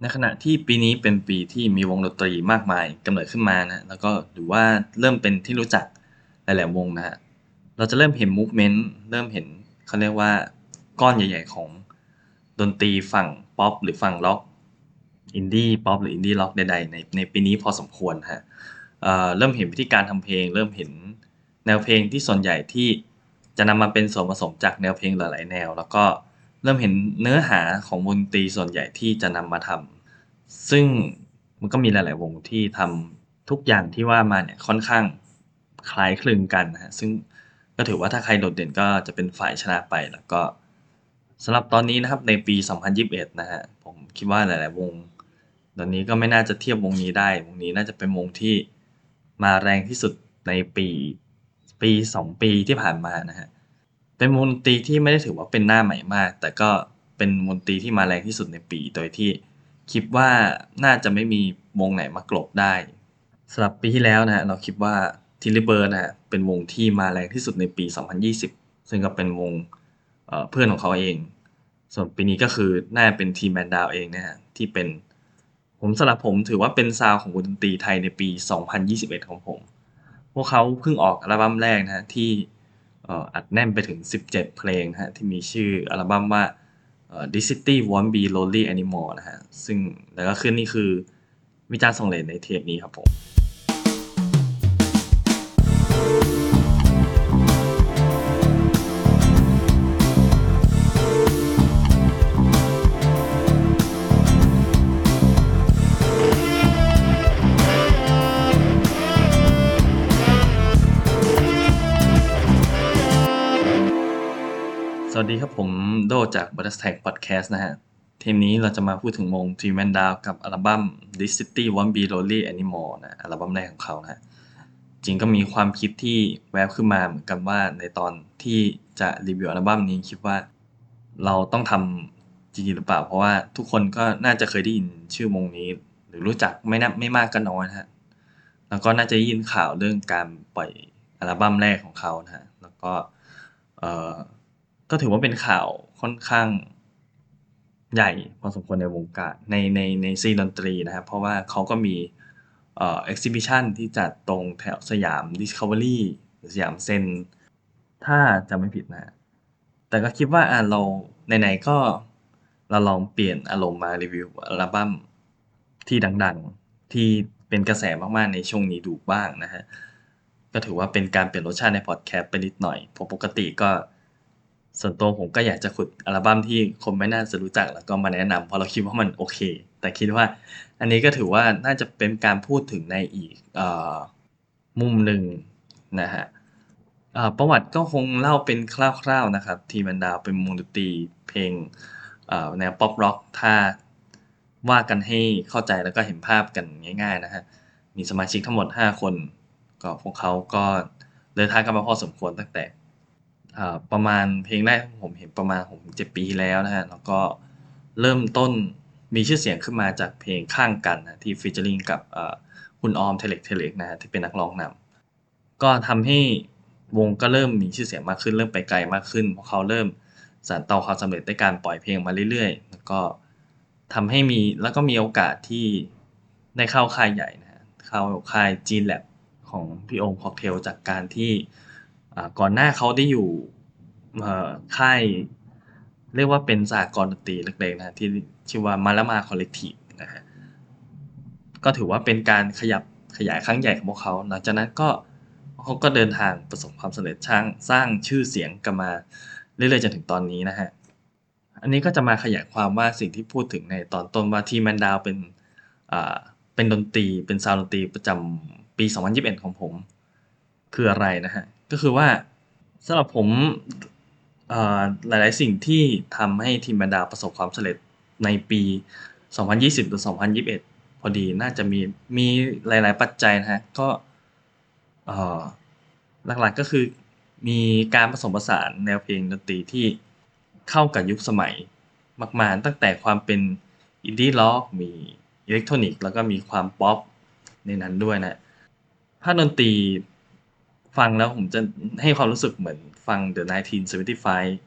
ในขณะที่ปีนี้เป็นปีที่มีวงดนตรีมากมายกำเนิดขึ้นมานะแล้วก็หรือว่าเริ่มเป็นที่รู้จักหลาย ๆ วงนะฮะเราจะเริ่มเห็น movement เริ่มเห็นเขาเรียกว่าก้อนใหญ่ ๆ ของดนตรีฝั่งป๊อปหรือฝั่งล็อกอินดี้ป๊อปหรืออินดี้ล็อกใดๆในในปีนี้พอสมควรฮะเริ่มเห็นวิธีการทำเพลง เริ่มเห็นแนวเพลงที่ส่วนใหญ่ที่จะนำมาเป็นส่วนผสมจากแนวเพลงหลาย ๆ แนว แล้วก็ เริ่มเห็นเนื้อหาของวงดนตรีส่วนใหญ่ที่จะนำมาทำซึ่งมันก็มีหลาย ๆ วงที่ทำทุกอย่างที่ว่ามาเนี่ยค่อนข้างคล้ายคลึงกันนะฮะซึ่งก็ถือว่าถ้าใครโดดเด่นก็จะเป็นฝ่ายชนะไปแล้วก็สำหรับตอนนี้นะครับในปี 2021 นะฮะผมคิดว่าหลาย ๆ วง ตอนนี้ก็ไม่น่าจะเทียบวงนี้ได้ วงนี้น่าจะเป็นวงที่มาแรงที่สุดในปีปีสองปีที่ผ่านมานะฮะ เป็นวงดนตรีที่ไม่ได้ถือว่าเป็นหน้าใหม่มาก แต่ก็เป็นวงดนตรีที่มาแรงที่สุดในปี โดยที่คิดว่าน่าจะไม่มีวงไหนมากลบได้สำหรับปีที่แล้วนะฮะเราคิดว่า Tilly Birds นะฮะเป็นวงที่มาแรงที่สุดในปี 2020 ซึ่งก็เป็นวงเพื่อนของเขาเอง ส่วนปีนี้ก็คือน่าจะเป็น Three Man Down เองนะฮะที่เป็นผมสำหรับผมถือว่าเป็นซาวของวงดนตรีไทยในปี 2021 ของผม พวกเขาเพิ่งออกอัลบั้มแรกนะฮะที่ อัดแน่นไปถึง 17 เพลงฮะที่มีชื่ออัลบั้มว่า This City Won't Be Lonely Anymore นะฮะซึ่งแล้วก็ขึ้นนี่คือวิจารณ์ส่งเลนในเทปนี้ครับผม วัสดีครับผมโดจาก b u t t e r s t a g Podcast นะฮะเทปนี้เราจะมาพูดถึงวง Three Man Down กับอัลบั้ม This City Won't Be Lonely Anymore นะอัลบั้มแรกของเขานะจริงก็มีความคิดที่แวบขึ้นมาเหมือนกันว่าในตอนที่จะรีวิวอัลบั้มนี้คิดว่าเราต้องทำจริงหรือเปล่า เพราะว่าทุกคนก็น่าจะเคยได้ยินชื่อวงนี้ หรือรู้จักไม่นับไม่มากก็น้อยนะฮะแล้วก็น่าจะได้ยินข่าวเรื่องการปล่อยอัลบั้มแรกของเขานะฮะแล้วก็เอ่อ ก็ถือว่าเป็นข่าวค่อนข้างใหญ่พอสมควรในวงการในในในซีดนตรีนะครับ เพราะว่าเขาก็มีเอ่อ exhibition ที่จัดตรงแถวสยาม Discovery หรือสยามเซ็นถ้าจำไม่ผิดนะแต่ก็คิดว่าอะเราไหนๆก็เราลองเปลี่ยนอารมณ์มารีวิวอัลบั้มที่ดังๆ ที่เป็นกระแสมากๆในช่วงนี้ดูบ้างนะฮะก็ถือว่าเป็นการเปลี่ยนรสชาติในพอดแคสต์ไปนิดหน่อยเพราะปกติก็ ส่วนตัวผมก็อยากจะขุดอัลบั้มที่คนไม่น่าจะรู้จักแล้วก็มาแนะนำเพราะเราคิดว่ามันโอเค แต่คิดว่า อันนี้ก็ถือว่าน่าจะเป็นการพูดถึงในอีกออมุมหนึ่งนะฮะประวัติก็คงเล่าเป็นคร่าวๆนะครับ ทีมันดาวเป็นวงดนตรีเพลงแนวป๊อปร็อกถ้าว่ากันให้เข้าใจแล้วก็เห็นภาพกันง่าย ๆนะฮะมีสมาชิกทั้งหมด 5 คน ก็พวกเขาก็เดินทางกันมาพอสมควรตั้งแต่ ประมาณเพลงแรกผมเห็นประมาณ6 7ปีที่แล้วนะฮะแล้วก็เริ่มต้นมีชื่อเสียงขึ้นมาจากเพลงข้างกันนะที่ featuring กับคุณออม Telex Telexs นะฮะที่เป็นนักร้องนำก็ทำให้วงก็เริ่มมีชื่อเสียงมากขึ้น เริ่มไปไกลมากขึ้นเพราะเขาเริ่มสานต่อความสำเร็จด้วยการปล่อยเพลงมาเรื่อยๆ แล้วก็ทำให้มีแล้วก็มีโอกาสที่ได้เข้าค่ายใหญ่นะฮะเข้าค่าย G Lab ของพี่โอมค็อกเทลจากการที่ ก่อนหน้าเขาได้อยู่ค่ายเรียกว่าเป็นสหกรดนตรีเล็กๆนะที่ชื่อว่ามาลามาคอลเลกทีฟนะฮะก็ถือว่าเป็นการขยับขยายครั้งใหญ่ของพวกเขา หลังจากนั้นก็เขาก็เดินทางประสบความสำเร็จสร้างสร้างชื่อเสียงกันมาเรื่อยๆจนถึงตอนนี้นะฮะ อันนี้ก็จะมาขยายความว่าสิ่งที่พูดถึงในตอนต้นว่า Three Man Down เป็นอ่าเป็นดนตรีเป็นซาวดนตรีประจำปี 2021 ของผม คืออะไรนะฮะ ก็คือว่าสำหรับผมหลาย ๆ สิ่งที่ทำให้ Three Man Down ประสบความสำเร็จในปี 2020 หรือ 2021 พอดีน่าจะมีมีหลาย ๆ ปัจจัยนะฮะ ก็หลัก ๆ ก็คือมีการผสมผสานแนวเพลงดนตรีที่เข้ากับยุคสมัยมาก ๆ ตั้งแต่ความเป็นอินดี้ร็อกมีอิเล็กทรอนิกส์แล้วก็มีความป๊อปในนั้นด้วยนะภาคดนตรี ฟังแล้วผมจะให้ความรู้สึกเหมือนฟัง The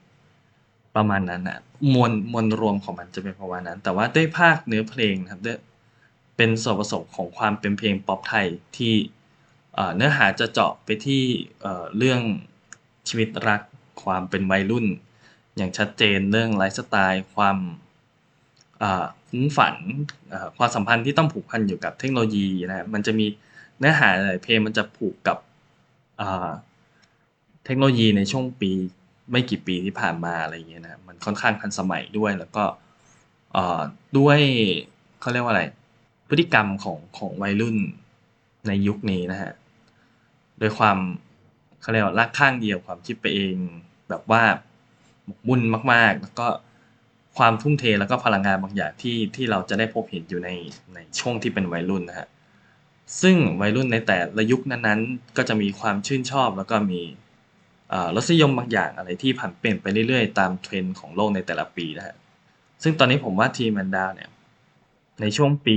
1975 ประมาณนั้นนะมวลมวลรวมของมันจะเป็นประมาณนั้น แต่ว่าด้วยภาคเนื้อเพลงนะครับด้วยเป็นส่วนผสมของความเป็นเพลงป๊อปไทยที่เนื้อหาจะเจาะไปที่เรื่องชีวิตรักความเป็นวัยรุ่น อย่างชัดเจนเรื่องไลฟ์สไตล์ความอ่าฟุ้งฝันความสัมพันธ์ที่ต้องผูกพันอยู่กับเทคโนโลยีนะครับมันจะมีเนื้อหาหลายเพลงมันจะผูกกับ เทคโนโลยีในช่วงปีไม่กี่ปีที่ผ่านมาอะไรอย่างเงี้ยนะมันค่อนข้างทันสมัยด้วยแล้วก็ด้วยเขาเรียกว่าอะไร พฤติกรรมของของวัยรุ่นในยุคนี้นะฮะด้วยความเขาเรียกว่ารักข้างเดียวความคิดไปเอง แบบว่าหมกมุ่นมาก ๆ แล้วก็ความทุ่มเทแล้วก็พลังงานบางอย่างที่ที่เราจะได้พบเห็นอยู่ในในช่วงที่เป็นวัยรุ่นนะฮะ ซึ่งวัยรุ่นในแต่ละยุคนั้นๆ ก็จะมีความชื่นชอบ แล้วก็มีรสนิยมบางอย่างอะไรที่ผันเปลี่ยนไปเรื่อยๆ ตามเทรนด์ของโลกในแต่ละปีนะฮะซึ่งตอนนี้ผมว่าทีมแมนดาวเนี่ยในช่วงปี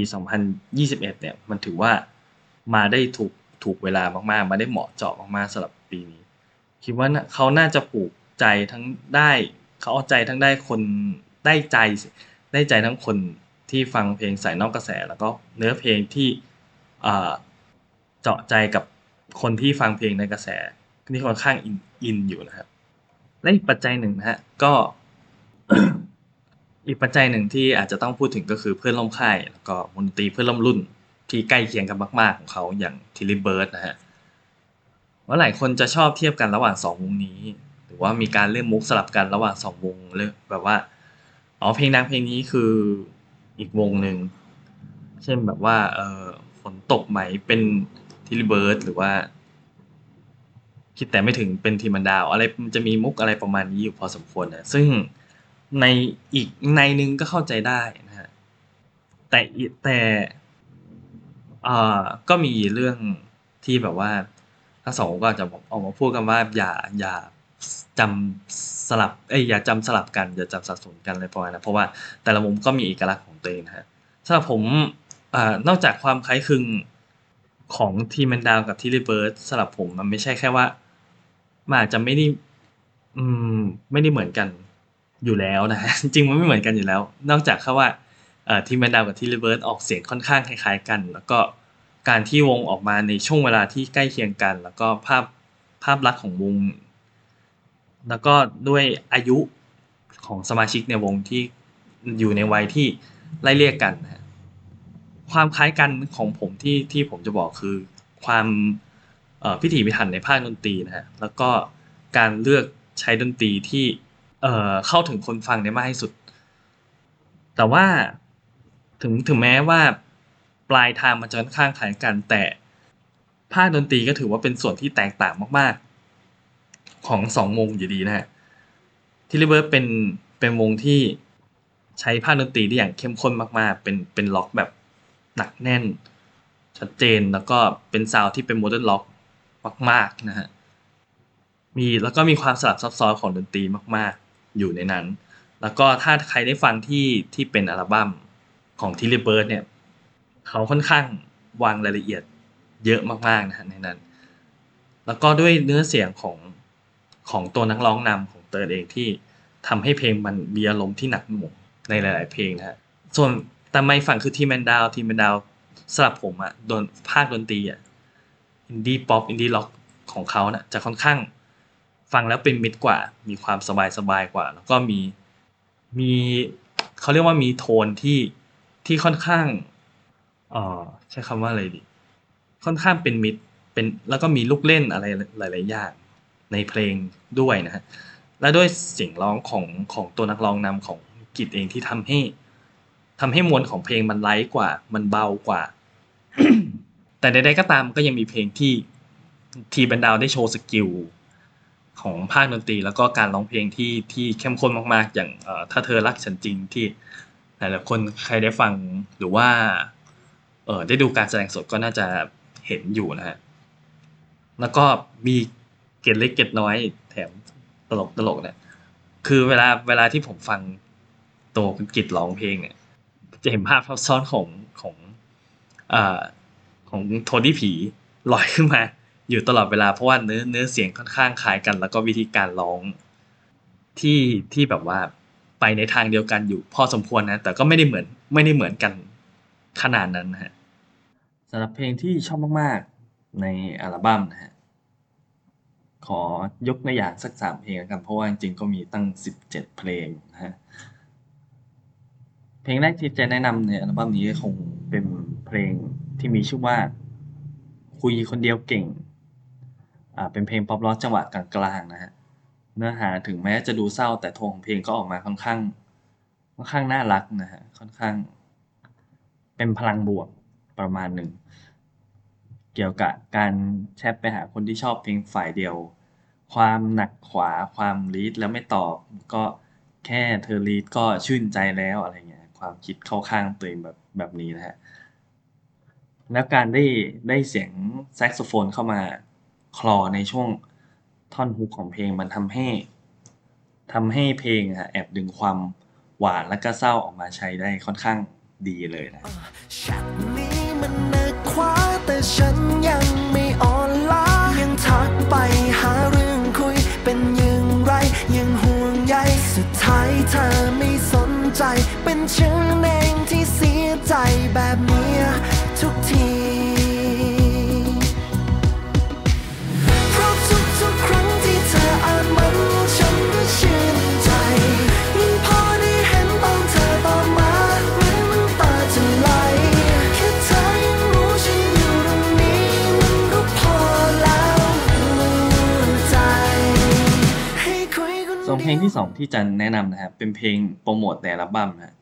2021 เนี่ยมันถือว่ามาได้ถูกถูกเวลามากๆ มาได้เหมาะเจาะมากๆสำหรับปีนี้ คิดว่าเขาน่าจะปลูกใจทั้งได้เขาเอาใจทั้งได้คนได้ใจได้ใจทั้งคนที่ฟังเพลงสายนอกกระแส แล้วก็เนื้อเพลงที่ เจาะใจกับคนที่ฟังเพลงในกระแสที่ค่อนข้างอินอยู่นะครับ และอีกปัจจัยหนึ่งนะฮะก็อีกปัจจัยหนึ่งที่อาจจะต้องพูดถึงก็คือเพื่อนร่วมค่ายแล้วก็วงดนตรีเพื่อนร่วมรุ่นที่ใกล้เคียงกันมากๆของเขาอย่างทิลลี่เบิร์ดนะฮะว่าหลายคนจะชอบเทียบกันระหว่างสองวงนี้ หรือว่ามีการเล่นมุกสลับกันระหว่างสองวงเลยแบบว่าอ๋อเพลงดังเพลงนี้คืออีกวงหนึ่งเช่นแบบว่าเออ ฝนตกไหมเป็นทิลิเบิร์ดหรือว่า คิดแต่ไม่ถึงเป็นทีมันดาว อะไรมันจะมีมุกอะไรประมาณนี้อยู่พอสมควรนะซึ่งในอีกในนึงก็เข้าใจได้นะฮะแต่แต่เอ่อก็มีเรื่องที่แบบว่าทั้งสองก็จจะออกมาพูดกันว่าอย่าอย่าจำสลับเอ้ยอย่าจำสลับกันอย่าจำสับสนกันอะไรประมาณนั้นเพราะว่าแต่ละมุมก็มีเอกลักษณ์ของตัวเองนะฮะสำหรับผม อ่านอกจากความคล้ายคลึงของทีมันดาวกับทีรีเบิร์ดสำหรับผมมันไม่ใช่แค่ว่ามันอาจจะไม่ได้อืมไม่ได้เหมือนกันอยู่แล้วนะฮะจริงมันไม่เหมือนกันอยู่แล้ว นอกจากแค่ว่าทีมแมนดาวกับทีรีเบิร์ดออกเสียงค่อนข้างคล้ายๆกัน แล้วก็การที่วงออกมาในช่วงเวลาที่ใกล้เคียงกัน แล้วก็ภาพภาพลักษณ์ของวง แล้วก็ด้วยอายุของสมาชิกในวงที่อยู่ในวัยที่ไล่เรียกกันนะ ความคล้ายกันของผมที่ที่ผมจะบอกคือความพิถีพิถันในภาคดนตรีนะฮะแล้วก็การเลือกใช้ดนตรีที่เข้าถึงคนฟังได้มากที่สุด แต่ว่าถึงถึงแม้ว่าปลายทางมันจะค่อนข้างคล้ายกันแต่ภาคดนตรีก็ถือว่าเป็นส่วนที่แตกต่างมาก ๆ ของสองวงอยู่ดีนะฮะ Tilly Birds เป็นเป็นวงที่ใช้ภาคดนตรีได้อย่างเข้มข้นมาก ๆ เป็นเป็นร็อกแบบ หนักแน่น ชัดเจนแล้วก็เป็น sound ที่เป็น modern rockมากๆนะฮะมีแล้วก็มีความสลับซับซ้อนของดนตรีมาก ๆ อยู่ในนั้น แล้วก็ถ้าใครได้ฟังที่ที่เป็นอัลบั้มของ Tilly Birds เนี่ยเขาค่อนข้างวางรายละเอียดเยอะมากๆนะฮะในนั้น แล้วก็ด้วยเนื้อเสียงของของตัวนักร้องนำของเติร์ดเองที่ทำให้เพลงมันมีอารมณ์ที่หนักหน่วงในหลาย ๆ เพลงนะฮะส่วน แต่ในฝั่งคือ Three Man Down Three Man Downสำหรับผมอะโดยภาคดนตรีอะอินดี้ป๊อปอินดี้ร็อกของเขาน่ะจะค่อนข้างฟังแล้วเป็นมิตรกว่า มีความสบายสบายกว่า แล้วก็มีมีเขาเรียกว่ามีโทนที่ที่ค่อนข้างเออใช้คำว่าอะไรดี ค่อนข้างเป็นมิตรเป็นแล้วก็มีลูกเล่นอะไรหลาย ๆ อย่างในเพลงด้วยนะฮะและด้วยเสียงร้องของของตัวนักร้องนำของกิจเองที่ทำให้ ทำให้มวลของเพลงมัน light กว่า มันเบากว่า แต่ใดๆก็ตามก็ยังมีเพลงที่ Three Man Down ได้โชว์ skill ของภาคดนตรี แล้วก็การร้องเพลงที่ที่เข้มข้นมากๆ อย่างถ้าเธอรักฉันจริงที่หลายๆคนใครได้ฟังหรือว่าเออได้ดูการแสดงสดก็น่าจะเห็นอยู่นะฮะ แล้วก็มีเกร็ดเล็กเกร็ดน้อยแถมตลกตลกเนี่ย คือเวลาเวลาที่ผมฟังโตคุณกิจร้องเพลงเนี่ย จะเห็นภาพซับซ้อนของของอของโทนี่ผีลอยขึ้นมา อยู่ตลอดเวลาเพราะว่าเนื้อเนื้อเสียงค่อนข้างคล้ายกัน แล้วก็วิธีการร้องที่ที่แบบว่าไปในทางเดียวกันอยู่พอสมควรนะ แต่ก็ไม่ได้เหมือนไม่ได้เหมือนกันขนาดนั้นนะฮะสำหรับเพลงที่ชอบมากๆในอัลบั้มนะฮะขอยกตัวอย่างสักสามเพลงกันเพราะว่าจริงๆก็มีตั้งสิบเจ็ดเพลงนะฮะ เพลงแรกที่จะแนะนำในอัลบั้มนี้คงเป็นเพลงที่มีชื่อว่า คุยคนเดียวเก่ง อ่า เป็นเพลงป๊อปร็อกจังหวะกลางๆนะฮะ เนื้อหาถึงแม้จะดูเศร้าแต่โทนของเพลงก็ออกมาค่อนข้าง ค่อนข้างน่ารักนะฮะ ค่อนข้าง เป็นพลังบวกประมาณหนึ่ง เกี่ยวกับการแชทไปหาคนที่ชอบเพลงฝ่ายเดียว ความหนักขวา ความลีดแล้วไม่ตอบ ก็แค่เธอลีดก็ชื่นใจแล้วอะไรเงี้ย ความคิดเข้าข้างตัวเองแบบแบบนี้นะฮะแล้วการได้ได้เสียงแซกโซโฟนเข้ามาคลอในช่วงท่อนฮุกของเพลงมันทำให้ทำให้เพลงอะแอบดึงความหวานและก็เศร้าออกมาใช้ได้ค่อนข้างดีเลยนะแชทนี้มันนิดคว้าแต่ฉันยังไม่อ่อนล้ายังทักไปหาเรื่องคุยเป็นย่างไรยังห่วงใยสุดท้ายเธอไม่ ใจ เป็นฉันเองที่เสียใจแบบนี้ ที่สองที่จะแนะนำนะครับเป็นเพลงโปรโมทในอัลบั้มนะ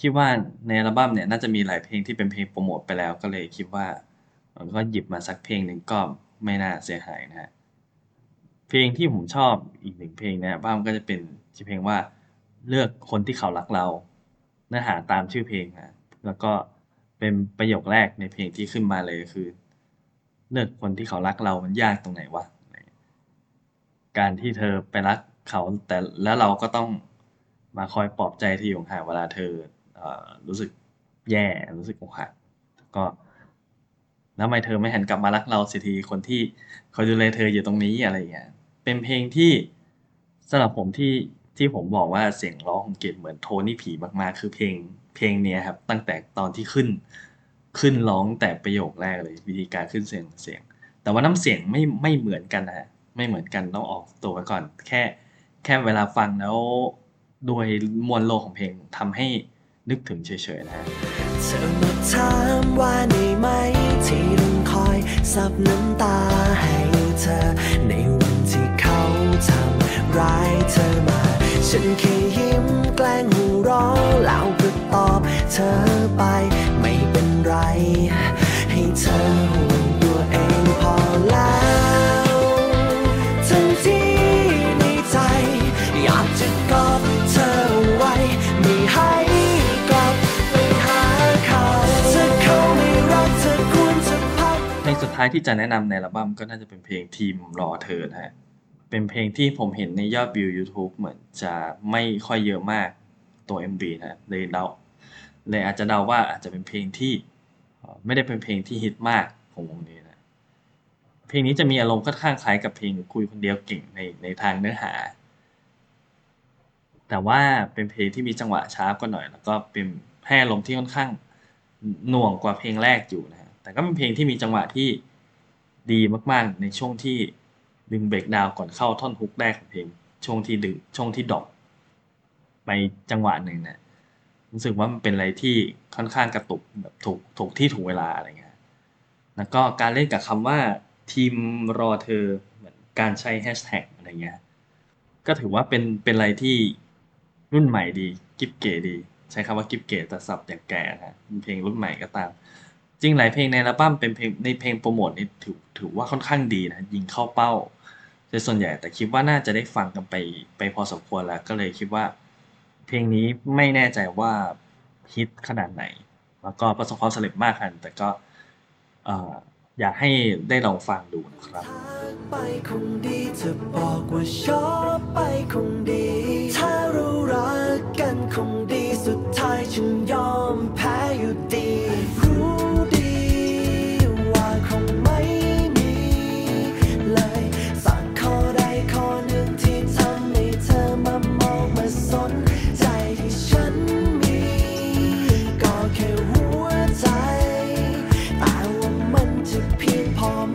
คิดว่าในอัลบั้มเนี่ยน่าจะมีหลายเพลงที่เป็นเพลงโปรโมทไปแล้วก็เลยคิดว่าก็หยิบมาสักเพลงหนึ่งก็ไม่น่าเสียหายนะฮะเพลงที่ผมชอบอีกหนึ่งเพลงในอัลบั้มก็จะเป็นชื่อเพลงว่าเลือกคนที่เขารักเราเนื้อหาตามชื่อเพลงนะแล้วก็เป็นประโยคแรกในเพลงที่ขึ้นมาเลยคือ เลือกคนที่เขารักเรามันยากตรงไหนวะการที่เธอไปรัก เขาแต่แล้วเราก็ต้องมาคอยปลอบใจเธออยู่ห่างเวลาเธออรู้สึกแย่รู้สึกอกหักก็แล้วทำไมเธอไม่หันกลับมารักเราสียทีคนที่คอยดูแลเธออยู่ตรงนี้อะไรอย่างเงี้ยเป็นเพลงที่สำหรับผมที่ที่ผมบอกว่าเสียงร้องของเกดเหมือนโทนี่ผีมากๆ คือเพลงเพลงเนี้ยครับ ตั้งแต่ตอนที่ขึ้น ขึ้นร้องแต่ประโยคแรกเลย วิธีการขึ้นเสียงเสียง แต่ว่าน้ำเสียงไม่ไม่เหมือนกันนะฮะไม่เหมือนกันต้องออกตัวไว้ก่อน แค่ แค่เวลาฟังแล้วโดยมวลโลของเพลงทำให้นึกถึงเฉยๆนะฮะเธอมาถามว่าในไหมที่ต้องคอยซับน้ำตาให้เธอ ในวันที่เขาทำร้ายเธอมา ฉันแค่ยิ้มแกล้งหัวเราะแล้วก็ตอบเธอไปไม่เป็นไร ให้เธอ สุดท้ายที่จะแนะนำในอัลบั้มก็น่าจะเป็นเพลงทีมรอเธอนะฮะ เป็นเพลงที่ผมเห็นในยอดวิว YouTube เหมือนจะไม่ค่อยเยอะมากตัว MV นะฮะเลยเดาเลยอาจจะเดาว่าอาจจะเป็นเพลงที่ไม่ได้เป็นเพลงที่ฮิตมากของวงนี้นะ เพลงนี้จะมีอารมณ์ค่อนข้างคล้ายกับเพลงคุยคนเดียวเก่งในในทางเนื้อหา แต่ว่าเป็นเพลงที่มีจังหวะช้ากว่าหน่อย แล้วก็เป็นให้อารมณ์ที่ค่อนข้างหน่วงกว่าเพลงแรกอยู่นะ แต่ก็เป็นเพลงที่มีจังหวะที่ดีมากๆ ในช่วงที่ดึงเบรกดาวก่อนเข้าท่อนฮุกแรกของเพลง ช่วงที่ดึงช่วงที่ดอปไปจังหวะหนึ่งเนี่ยรู้สึกว่ามันเป็นอะไรที่ค่อนข้างกระตุกแบบถูกถูกที่ถูกเวลาอะไรเงี้ยแล้วก็การเล่นกับคำว่าทีมรอเธอเหมือนการใช้แฮชแท็กอะไรเงี้ยก็ถือว่าเป็นเป็นอะไรที่รุ่นใหม่ดี กิฟเก๋ดี ใช้คำว่ากิฟเก๋แต่สับอย่างแก่นะเป็นเพลงรุ่นใหม่ก็ตาม จริงหลายเพลงในอัลบั้มเป็นเพลงในเพลงโปรโมทนี่ถือถือว่าค่อนข้างดีนะยิงเข้าเป้าโดยส่วนใหญ่แต่คิดว่าน่าจะได้ฟังกันไปไปพอสมควรแล้ว ก็เลยคิดว่า เพลงนี้ไม่แน่ใจว่าฮิตขนาดไหน แล้วก็ประสบความสำเร็จมากขนาดไหนแต่ก็อยากให้ได้ลองฟังดูนะครับ ไปคงดีเธอบอกว่าชอบไปคงดี ถ้าเรารักกันคงดีสุดท้ายฉันยอมแพ้ ส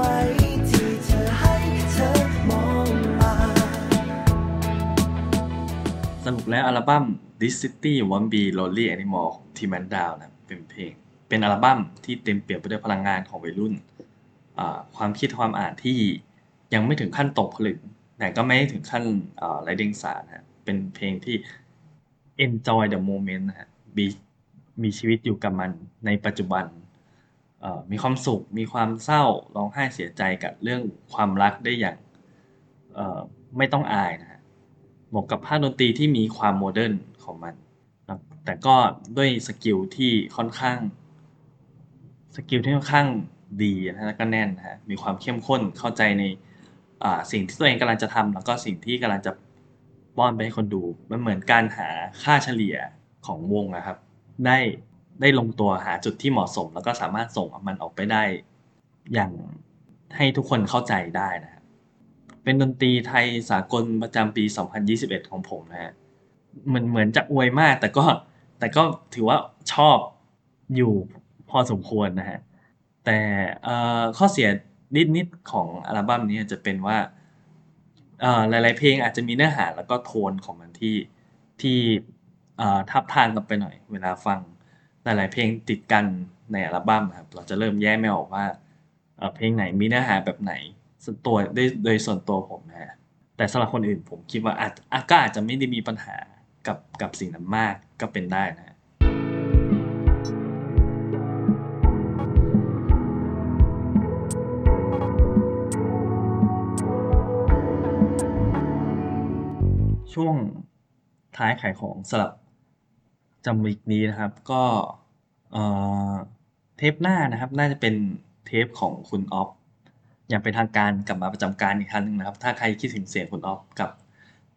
รุปแล้วอัลบั้ม This City One Be Lonely Anymore ที่แมนดาวนะเป็นเพลง เป็นอัลบั้มที่เต็มเปี่ยมไปด้วยพลังงานของวัยรุ่น ความคิดความอ่านที่ยังไม่ถึงขั้นตกผลึกแต่ก็ไม่ถึงขั้นไร้เดียงสานะเป็นเพลงที่ enjoy the moment นะฮะมีชีวิตอยู่กับมันในปัจจุบัน มีความสุข มีความเศร้าร้องไห้เสียใจกับเรื่องความรักได้อย่างไม่ต้องอายนะฮะบวกกับภาคดนตรีที่มีความ modern ของมันนะแต่ก็ด้วย skill ที่ค่อนข้าง skill ที่ค่อนข้างดีนะฮะแล้วก็แน่นนะฮะ มีความเข้มข้นเข้าใจในสิ่งที่ตัวเองกำลังจะทำแล้วก็สิ่งที่กำลังจะป้อนไปให้คนดู มันเหมือนการหาค่าเฉลี่ยของวงนะครับ ได้ ได้ลงตัวหาจุดที่เหมาะสม แล้วก็สามารถส่งมันออกไปได้อย่างให้ทุกคนเข้าใจได้นะฮะเป็นดนตรีไทยสากลประจำปี 2021 ของผมนะฮะเหมือนเหมือนจะอวยมาก แต่ก็แต่ก็ถือว่าชอบอยู่พอสมควรนะฮะแต่ข้อเสียนิดๆของอัลบั้มนี้จะเป็นว่าหลาย ๆ เพลงอาจจะมีเนื้อหาแล้วก็โทนของมันที่ที่ทับทางกันไปหน่อยเวลาฟัง หลาย ๆ เพลงติดกันในอัลบั้มครับ เราจะเริ่มแยกไม่ออกว่าเพลงไหนมีเนื้อหาแบบไหนส่วนตัวโดยโดยส่วนตัวผมนะฮะแต่สำหรับคนอื่นผมคิดว่าอาจอาก็อาจจะไม่ได้มีปัญหากับกับสิ่งนั้นมากก็เป็นได้นะฮะช่วงท้ายขายของสำหรับ จำวิกนี้นะครับ ก็เอ่อเทปหน้านะครับ น่าจะเป็นเทปของคุณออฟอย่างเป็นทางการกลับมาประจำการอีกครั้งหนึ่งนะครับ ถ้าใครคิดถึงเสียงคุณออฟกับ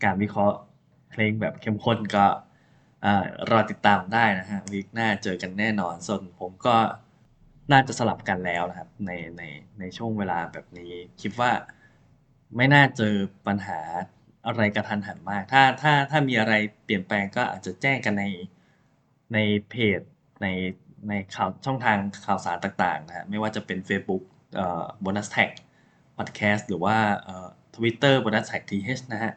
การวิเคราะห์เพลงแบบเข้มข้นก็อ่ารอติดตามได้นะฮะวีคหน้าเจอกันแน่นอน ส่วนผมก็น่าจะสลับกันแล้วนะครับ ในในในช่วงเวลาแบบนี้ คิดว่าไม่น่าเจอปัญหาอะไรกระทันหันมาก ถ้าถ้าถ้ามีอะไรเปลี่ยนแปลงก็อาจจะแจ้งกันใน ในเพจในในข่าวช่องทางข่าวสารต่างๆนะฮะไม่ว่าจะเป็น Facebook เอ่อ bonus tag podcast หรือว่าเอ่อ Twitter bonus tag th นะฮะ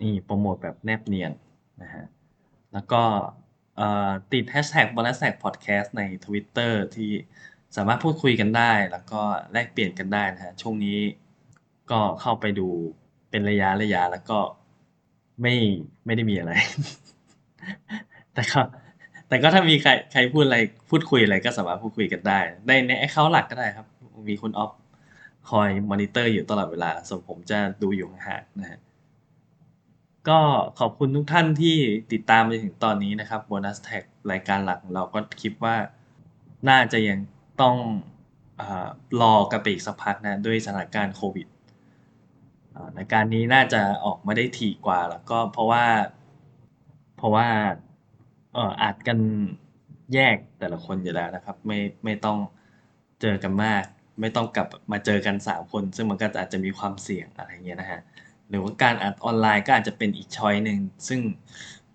นี่โปรโมทแบบแนบเนียนนะฮะแล้วก็เอ่อติด hashtag bonus tag podcast ใน Twitter ที่สามารถพูดคุยกันได้ แล้วก็แลกเปลี่ยนกันได้นะฮะช่วงนี้ก็เข้าไปดูเป็นระยะระยะแล้วก็ไม่ไม่ได้มีอะไร แต่ก็ แต่ก็ถ้ามีใครใครพูดอะไรพูดคุยอะไรก็สามารถพูดคุยกันได้ ในใน account หลักก็ได้ครับ มีคุณออฟคอยมอนิเตอร์อยู่ตลอดเวลา ส่วนผมจะดูอยู่ห่างๆนะฮะก็ขอบคุณทุกท่านที่ติดตามมาถึงตอนนี้นะครับ Bonus Tag รายการหลักเราก็คิดว่าน่าจะยังต้องเอ่อรอกันไปอีกสักพักนะ ด้วยสถานการณ์โควิดอ่ารายการนี้น่าจะออกมาได้ถี่กว่าแล้วก็เพราะว่า เพราะว่า เอ่ออัดกันแยกแต่ละคนอยู่แล้วนะครับ ไม่ไม่ต้องเจอกันมาก ไม่ต้องกลับมาเจอกันสามคน ซึ่งมันก็อาจจะมีความเสี่ยงอะไรเงี้ยนะฮะหรือว่าการอัดออนไลน์ก็อาจจะเป็นอีกช้อยหนึ่งซึ่ง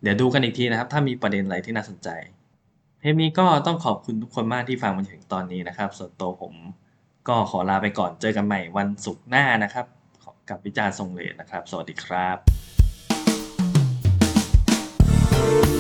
เดี๋ยวดูกันอีกทีนะครับ ถ้ามีประเด็นอะไรที่น่าสนใจเทปนี้ก็ต้องขอบคุณทุกคนมากที่ฟังมาถึงตอนนี้นะครับ ส่วนตัวผมก็ขอลาไปก่อนเจอกันใหม่วันศุกร์หน้านะครับ กับวิจารณ์ทรงเลดนะครับ สวัสดีครับ thank you